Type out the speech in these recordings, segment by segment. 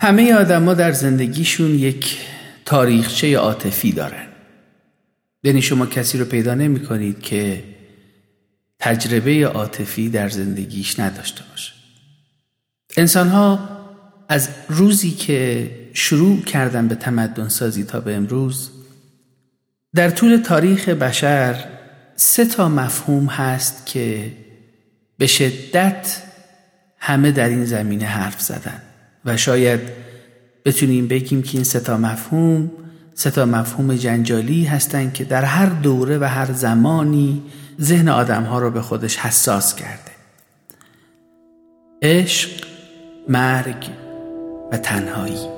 همه آدما در زندگیشون یک تاریخچه عاطفی دارن. یعنی شما کسی رو پیدا نمی کنید که تجربه عاطفی در زندگیش نداشته باشه. انسان ها از روزی که شروع کردن به تمدن سازی تا به امروز در طول تاریخ بشر سه تا مفهوم هست که به شدت همه در این زمینه حرف زدن. و شاید بتونیم بگیم که این سه تا مفهوم سه تا مفهوم جنجالی هستند که در هر دوره و هر زمانی ذهن آدم ها رو به خودش حساس کرده. عشق مرگ و تنهایی.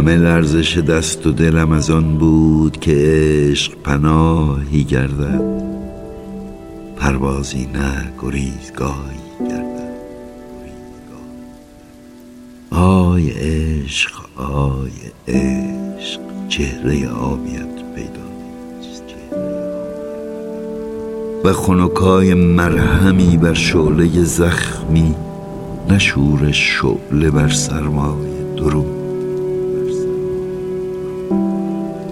همه لرزش دست و دلم از آن بود که عشق پناهی گردد. پروازی نه گریزگاهی گردد. آی عشق آی عشق چهره آبیت پیدا و خنکای مرهمی بر شعله زخمی نشور شعله بر سرمای درود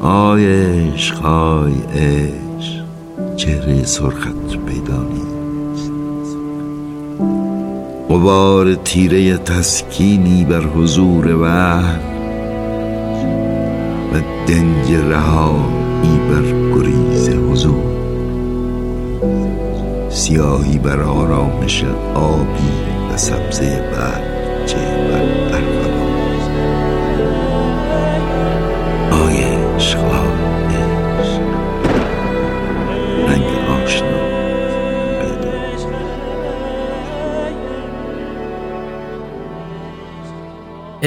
آی عشق آی عشق چهره سرخت پیدا نیست. قبار تیره تسکینی بر حضور وحد و دنج رهایی بر گریز حضور. سیاهی بر آرامش آبی و سبزه چه بر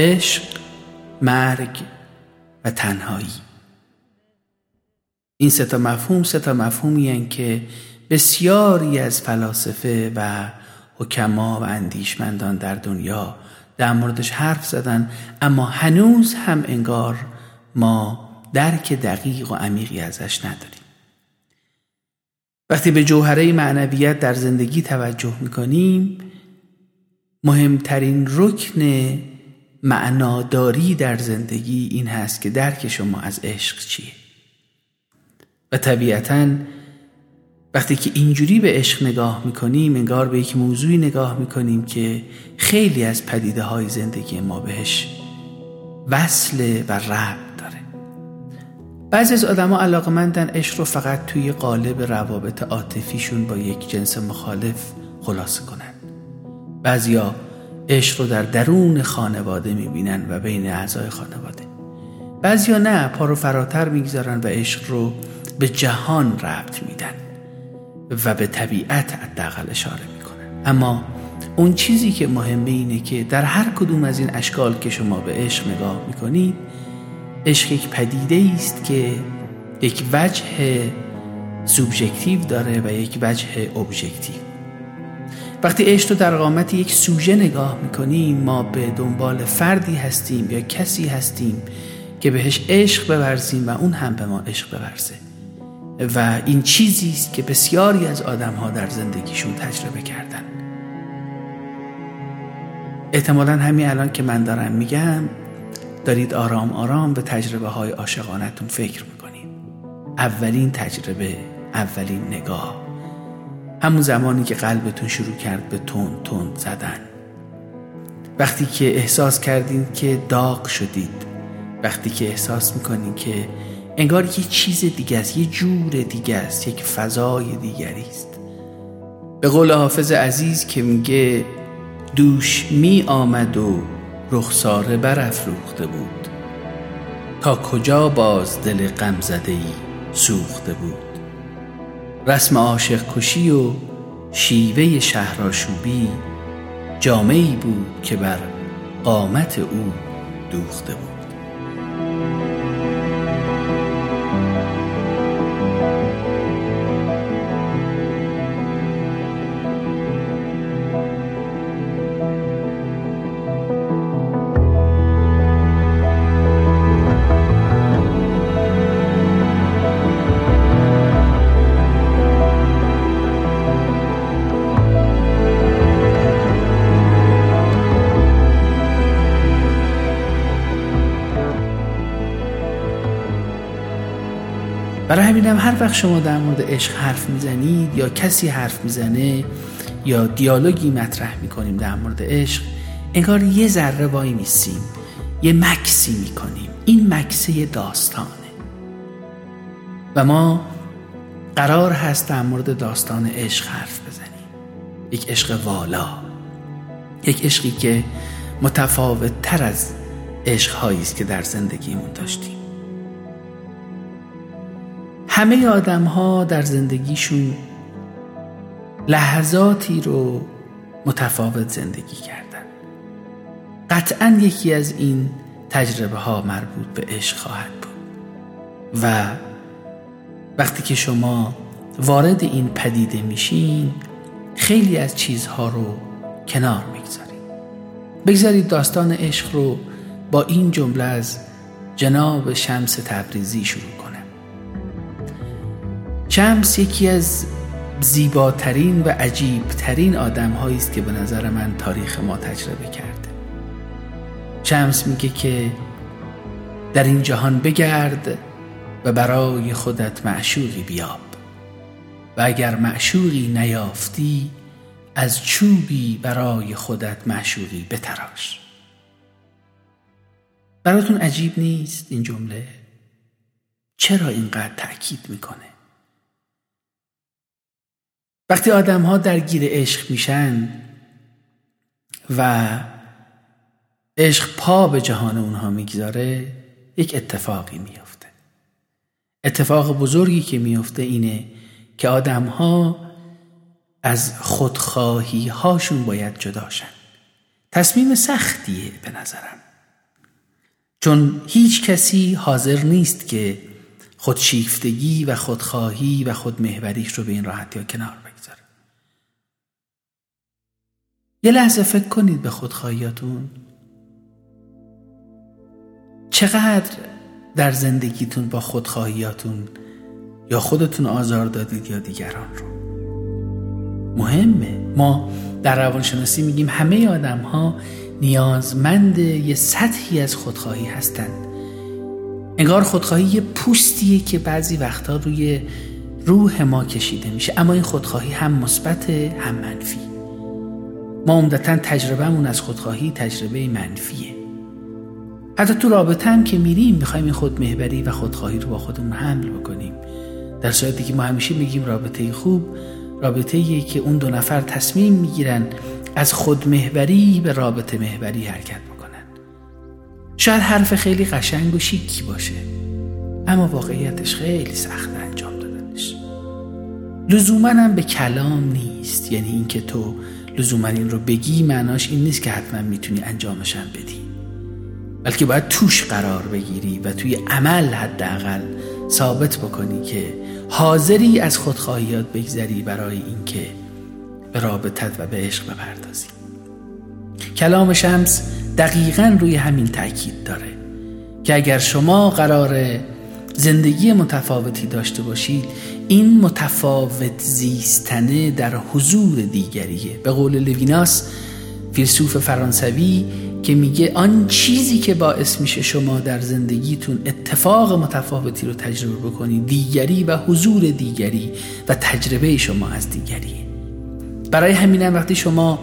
عشق مرگ و تنهایی. این سه تا مفهوم سه تا مفهومی که بسیاری از فلاسفه و حکما و اندیشمندان در دنیا در موردش حرف زدن اما هنوز هم انگار ما درک دقیق و عمیقی ازش نداریم. وقتی به جوهره معنویت در زندگی توجه می‌کنیم مهمترین رکن معناداری در زندگی این هست که درک شما از عشق چیه. و طبیعتا وقتی که اینجوری به عشق نگاه می‌کنیم انگار به یک موضوعی نگاه می‌کنیم که خیلی از پدیده های زندگی ما بهش وصله و ربط داره. بعضی از آدما علاقمندن عشق رو فقط توی قالب روابط عاطفیشون با یک جنس مخالف خلاصه کنن. بعضیا عشق رو در درون خانواده می‌بینن و بین اعضای خانواده. بعضیا نه پا رو فراتر می‌گذارن و عشق رو به جهان ربط میدن و به طبیعت حداقل اشاره می‌کنن. اما اون چیزی که مهمه اینه که در هر کدوم از این اشکال که شما به عشق نگاه می‌کنید عشق یک پدیده است که یک وجه سوبژکتیو داره و یک وجه ابژکتیو. وقتی عشق رو در قامت یک سوژه نگاه می‌کنیم ما به دنبال فردی هستیم یا کسی هستیم که بهش عشق بورزیم و اون هم به ما عشق بورزه و این چیزی است که بسیاری از آدم ها در زندگیشون تجربه کردن. احتمالا همین الان که من دارم میگم دارید آرام آرام به تجربه های عاشقانتون فکر می‌کنید. اولین تجربه اولین نگاه. همون زمانی که قلبتون شروع کرد به تون تون زدن. وقتی که احساس کردین که داغ شدید وقتی که احساس می‌کنین که انگار یه چیز دیگه است یه جور دیگه است یک فضای دیگری است. به قول حافظ عزیز که میگه دوش می آمد و رخساره برافروخته بود. تا کجا باز دل غم زده ای سوخته بود؟ رسم عاشق کشی و شیوه شهراشوبی جامعی بود که بر قامت او دوخته بود. همینم هر وقت شما در مورد عشق حرف می‌زنید یا کسی حرف می‌زنه یا دیالوگی مطرح می‌کنیم در مورد عشق انگار یه ذره وای میسیم یه مکسی می‌کنیم. این مکسه داستانه. و ما قرار هست در مورد داستان عشق حرف بزنیم. یک عشق والا یک عشقی که متفاوت تر از عشق است که در زندگیمون داشتیم. همه آدم ها در زندگیشون لحظاتی رو متفاوت زندگی کردن. قطعا یکی از این تجربه ها مربوط به عشق خواهد بود. و وقتی که شما وارد این پدیده میشین خیلی از چیزها رو کنار می‌گذارید. بگذارید داستان عشق رو با این جمله از جناب شمس تبریزی شروع شمس یکی از زیباترین و عجیبترین آدم است که به نظر من تاریخ ما تجربه کرده. شمس میگه که در این جهان بگرد و برای خودت معشوقی بیاب و اگر معشوقی نیافتی از چوبی برای خودت معشوقی بتراش. براتون عجیب نیست این جمله؟ چرا اینقدر تأکید می‌کنه؟ وقتی آدم ها درگیر عشق میشن و عشق پا به جهان اونها می‌گذاره یک اتفاقی میافته. اتفاق بزرگی که میافته اینه که آدم ها از خودخواهی هاشون باید جداشن تصمیم سختیه به نظرم. چون هیچ کسی حاضر نیست که خودشیفتگی و خودخواهی و خودمهوریش رو به این راحتی ها کنار بگذاره. یه لحظه فکر کنید به خودخواهیاتون. چقدر در زندگیتون با خودخواهیاتون یا خودتون آزار دادید یا دیگران رو؟ مهمه. ما در روانشناسی میگیم همه آدم ها نیازمند یه سطحی از خودخواهی هستند. انگار خودخواهی یه پوستیه که بعضی وقتا روی روح ما کشیده میشه. اما این خودخواهی هم مثبت هم منفی. ما عمدتا تجربهمون از خودخواهی تجربه منفیه. حتی تو رابطه هم که میریم می‌خوایم این خودمهبری و خودخواهی رو با خودمون حمل بکنیم. در صورتی که ما همیشه میگیم رابطه خوب رابطه که اون دو نفر تصمیم می‌گیرن از خودمهوری به رابطه محوری حرکت بکنن. شاید حرف خیلی قشنگ و شیکی باشه اما واقعیتش خیلی سخت انجام دادنش. لزوما هم به کلام نیست یعنی اینکه تو لزوما این رو بگی معناش این نیست که حتما می‌تونی انجامش هم بدی. بلکه باید توش قرار بگیری و توی عمل حداقل ثابت بکنی که حاضری از خودخواهیات بگذری برای اینکه به رابطت و به عشق بپردازی. کلام شمس دقیقا روی همین تاکید داره که اگر شما قرار زندگی متفاوتی داشته باشید این متفاوت زیستنه در حضور دیگریه. به قول لویناس فیلسوف فرانسوی که میگه آن چیزی که باعث میشه شما در زندگیتون اتفاق متفاوتی رو تجربه بکنید دیگری و حضور دیگری و تجربه شما از دیگری برای همینم وقتی شما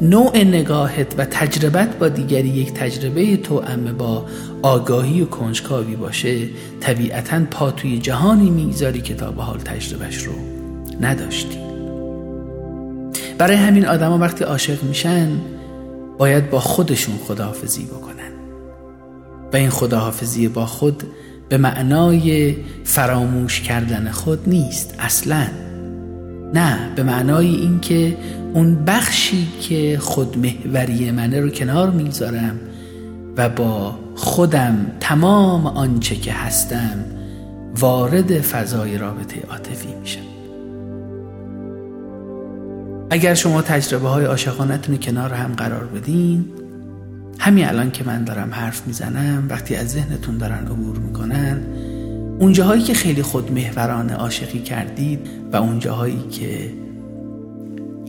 نوع نگاهت و تجربت با دیگری یک تجربه توأمه با آگاهی و کنجکاوی باشه طبیعتا پا توی جهانی می‌گذاری که تا به حال تجربهش رو نداشتی. برای همین آدما وقتی عاشق میشن باید با خودشون خداحافظی بکنن. و این خداحافظی با خود به معنای فراموش کردن خود نیست اصلا. نه به معنای اینکه اون بخشی که خودمهوری منه رو کنار می‌ذارم و با خودم تمام آنچه که هستم وارد فضای رابطه عاطفی میشم. اگر شما تجربه های عاشقانتون کنار هم قرار بدین همین الان که من دارم حرف می‌زنم وقتی از ذهنتون دارن عبور می‌کنن اون جاهایی که خیلی خودمهورانه عاشقی کردید و اون جاهایی که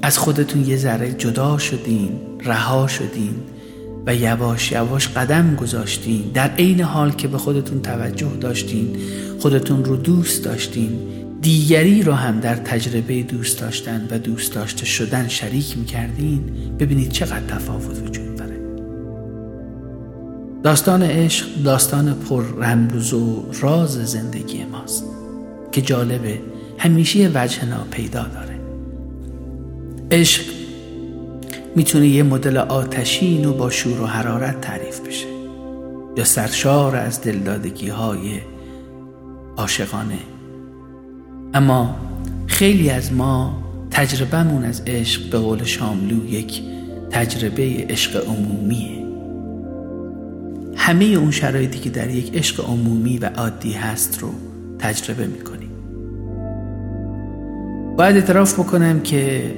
از خودتون یه ذره جدا شدین رها شدین و یواش یواش قدم گذاشتین. در عین حال که به خودتون توجه داشتین خودتون رو دوست داشتین دیگری رو هم در تجربه دوست داشتن و دوست داشته شدن شریک می‌کردین ببینید چقدر تفاوت وجود داره. داستان عشق داستان پر رمز و راز زندگی ماست که جالبه همیشه وجه ناپیدا داره. عشق می‌تونه یه مدل آتشین و با شور و حرارت تعریف بشه یا سرشار از دلدادگی های عاشقانه. اما خیلی از ما تجربهمون از عشق به قول شاملو یک تجربه عشق عمومیه. همه اون شرایطی که در یک عشق عمومی و عادی هست رو تجربه می‌کنیم. باید اعتراف بکنم که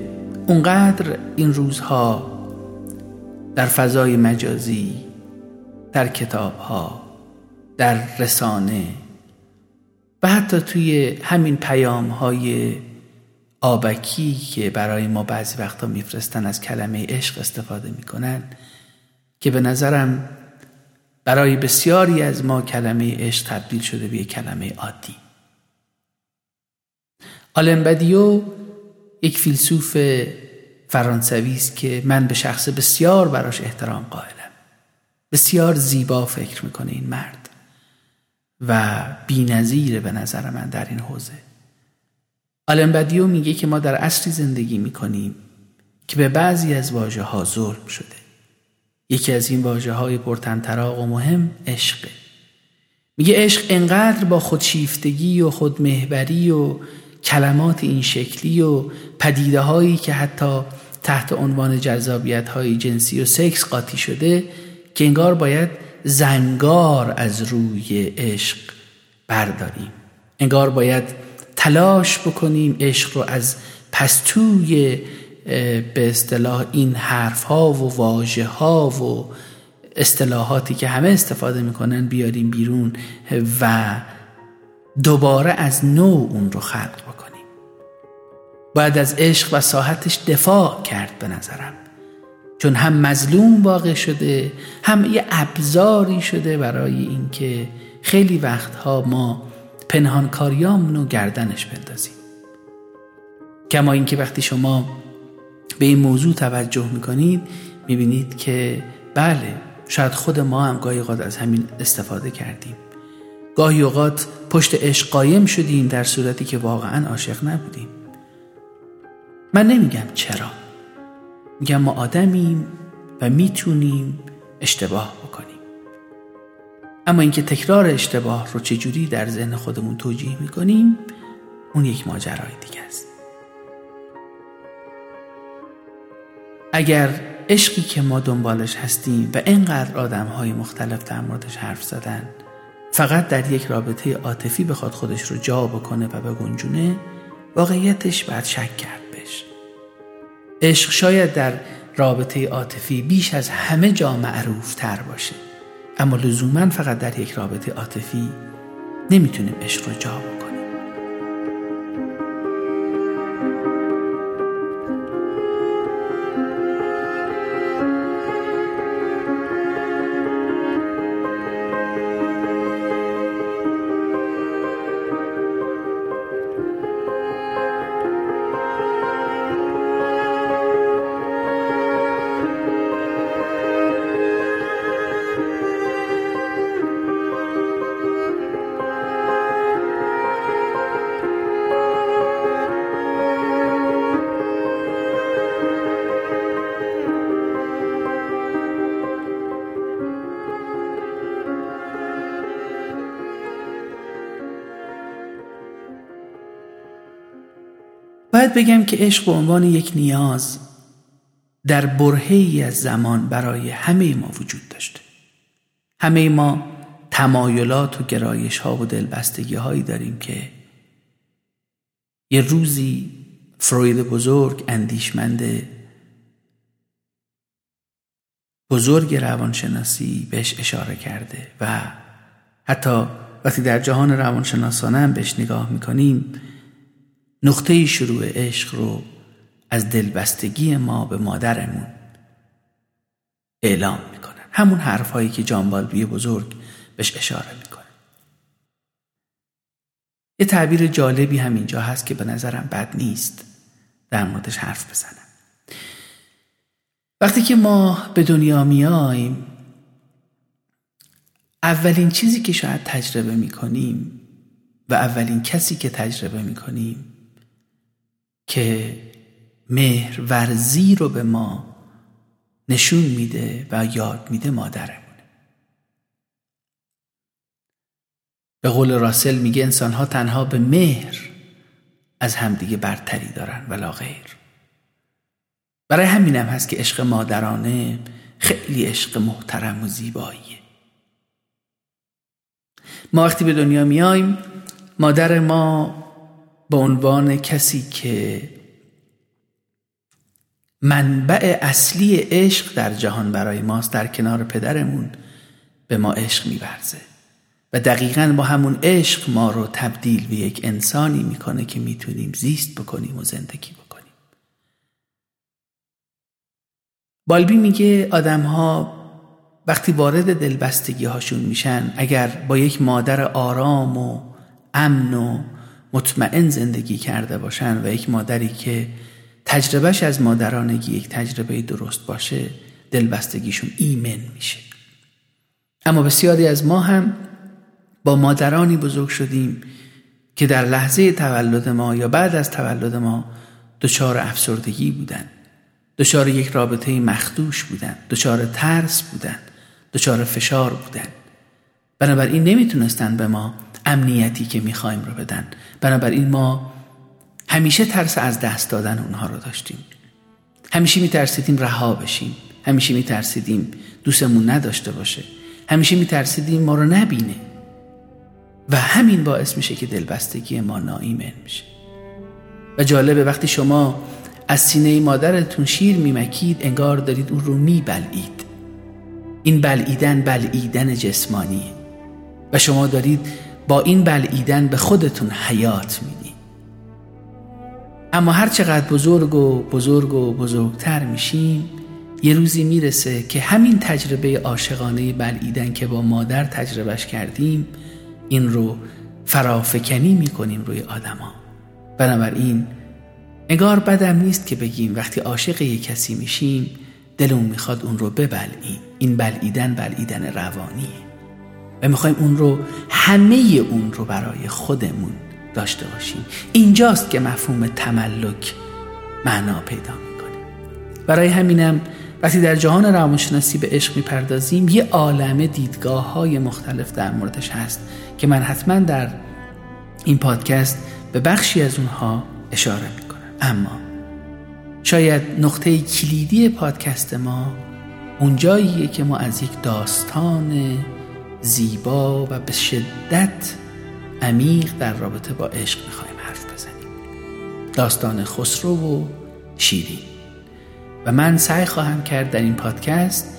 اونقدر این روزها در فضای مجازی در کتابها در رسانه و حتی توی همین پیام های آبکی که برای ما بعضی وقتا میفرستن از کلمه عشق استفاده می‌کنن که به نظرم برای بسیاری از ما کلمه عشق تبدیل شده به کلمه عادی. آلن یک فیلسوف فرانسوی است که من به شخص بسیار براش احترام قائلم. بسیار زیبا فکر می‌کنه این مرد و بینظیره به نظر من در این حوزه. آلن بدیو میگه که ما در عصری زندگی می‌کنیم که به بعضی از واجه ها ظلم شده. یکی از این واجه های پرتنطراق و مهم عشقه. میگه عشق انقدر با خودشیفتگی و خودمهبری و کلمات این شکلی و پدیده هایی که حتی تحت عنوان جذابیت های جنسی و سکس قاطی شده که انگار باید زنگار از روی عشق برداریم. انگار باید تلاش بکنیم عشق رو از پستوی به اصطلاح این حرف ها و واژه ها و اصطلاحاتی که همه استفاده می‌کنن بیاریم بیرون و دوباره از نو اون رو خلق بکنیم. باید از عشق و ساحتش دفاع کرد به نظرم. چون هم مظلوم واقع شده هم یه ابزاری شده برای اینکه خیلی وقتها ما پنهانکاریامون رو گردنش بندازیم. کما اینکه وقتی شما به این موضوع توجه می‌کنید می‌بینید که بله شاید خود ما هم گاهی اوقات از همین استفاده کردیم. گاهی اوقات پشت عشق قایم شدیم در صورتی که واقعا عاشق نبودیم. من نمیگم چرا. میگم ما آدمیم و می‌تونیم اشتباه بکنیم. اما اینکه تکرار اشتباه رو چجوری در ذهن خودمون توجیه می‌کنیم اون یک ماجرای دیگه است. اگر عشقی که ما دنبالش هستیم و اینقدر آدم های مختلف در موردش حرف زدن فقط در یک رابطه عاطفی بخواد خودش رو جا بکنه و بگنجونه واقعیتش باید شک کرد بش عشق شاید در رابطه عاطفی بیش از همه جا معروف تر باشه اما لزوما فقط در یک رابطه عاطفی نمی‌تونیم عشق رو جا بکنیم. باید بگم که عشق به عنوان یک نیاز در برهی از زمان برای همه ما وجود داشته همه ما تمایلات و گرایش ها و دلبستگی هایی داریم که یه روزی فروید بزرگ اندیشمند بزرگ روانشناسی بهش اشاره کرده و حتی وقتی در جهان روانشناسانه هم بهش نگاه می‌کنیم نقطه شروع عشق رو از دلبستگی ما به مادرمون اعلام می‌کنن. همون حرفهایی که جانبالبی بزرگ بهش اشاره می‌کنه. یه تعبیر جالبی هم اینجا هست که به نظرم بد نیست در موردش حرف بزنم. وقتی که ما به دنیا میاییم اولین چیزی که شاید تجربه می‌کنیم و اولین کسی که تجربه می‌کنیم که مهر ورزی رو به ما نشون میده و یاد میده مادرمونه. به قول راسل میگه انسانها تنها به مهر از همدیگه برتری دارن ولا غیر. برای همینم هست که عشق مادرانه خیلی عشق محترم و زیباییه. ما وقتی به دنیا میایم مادر ما به عنوان کسی که منبع اصلی عشق در جهان برای ماست در کنار پدرمون به ما عشق میورزه. و دقیقا با همون عشق ما رو تبدیل به یک انسانی می‌کنه که می‌تونیم زیست بکنیم و زندگی بکنیم. بالبی میگه آدم ها وقتی وارد دلبستگی هاشون میشن اگر با یک مادر آرام و امن و مطمئن زندگی کرده باشن و یک مادری که تجربهش از مادرانگی یک تجربه درست باشه دلبستگیشون ایمن میشه. اما بسیاری از ما هم با مادرانی بزرگ شدیم که در لحظه تولد ما یا بعد از تولد ما دچار افسردگی بودن دچار یک رابطه مخدوش بودن دچار ترس بودن دچار فشار بودن. بنابراین نمی‌تونستن به ما امنیتی که می‌خوایم رو بدن. بنابراین ما همیشه ترس از دست دادن اونها رو داشتیم. همیشه میترسیدیم رها بشیم. همیشه میترسیدیم دوستمون نداشته باشه. همیشه میترسیدیم ما رو نبینه. و همین باعث میشه که دلبستگی ما نایمن میشه و جالبه وقتی شما از سینه مادرتون شیر میمکید انگار دارید اون رو میبلعید. این بلعیدن بلعیدن جسمانیه. و شما دارید با این بلعیدن به خودتون حیات می‌دید اما هر چقدر بزرگ و بزرگ و بزرگتر میشیم یه روزی می‌رسه که همین تجربه عاشقانه بلعیدن که با مادر تجربهش کردیم این رو فرافکنی می‌کنیم روی آدما. بنابراین انگار بدم نیست که بگیم وقتی عاشق یک کسی میشیم دلمون می‌خواد اون رو ببلعیم. این بلعیدن بلعیدن روانیه. و می‌خوایم اون رو همه اون رو برای خودمون داشته باشیم. اینجاست که مفهوم تملک معنا پیدا می‌کنه. برای همینم وقتی در جهان روانشناسی به عشق می‌پردازیم یه عالم دیدگاه های مختلف در موردش هست که من حتما در این پادکست به بخشی از اونها اشاره می‌کنم. اما شاید نقطه کلیدی پادکست ما اونجاییه که ما از یک داستان زیبا و به شدت عمیق در رابطه با عشق می‌خوایم حرف بزنیم. داستان خسرو و شیرین. و من سعی خواهم کرد در این پادکست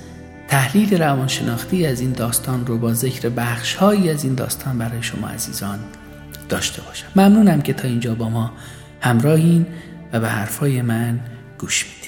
تحلیل روانشناختی از این داستان رو با ذکر بخش هایی از این داستان برای شما عزیزان داشته باشم. ممنونم که تا اینجا با ما همراهین و به حرفای من گوش می‌دید.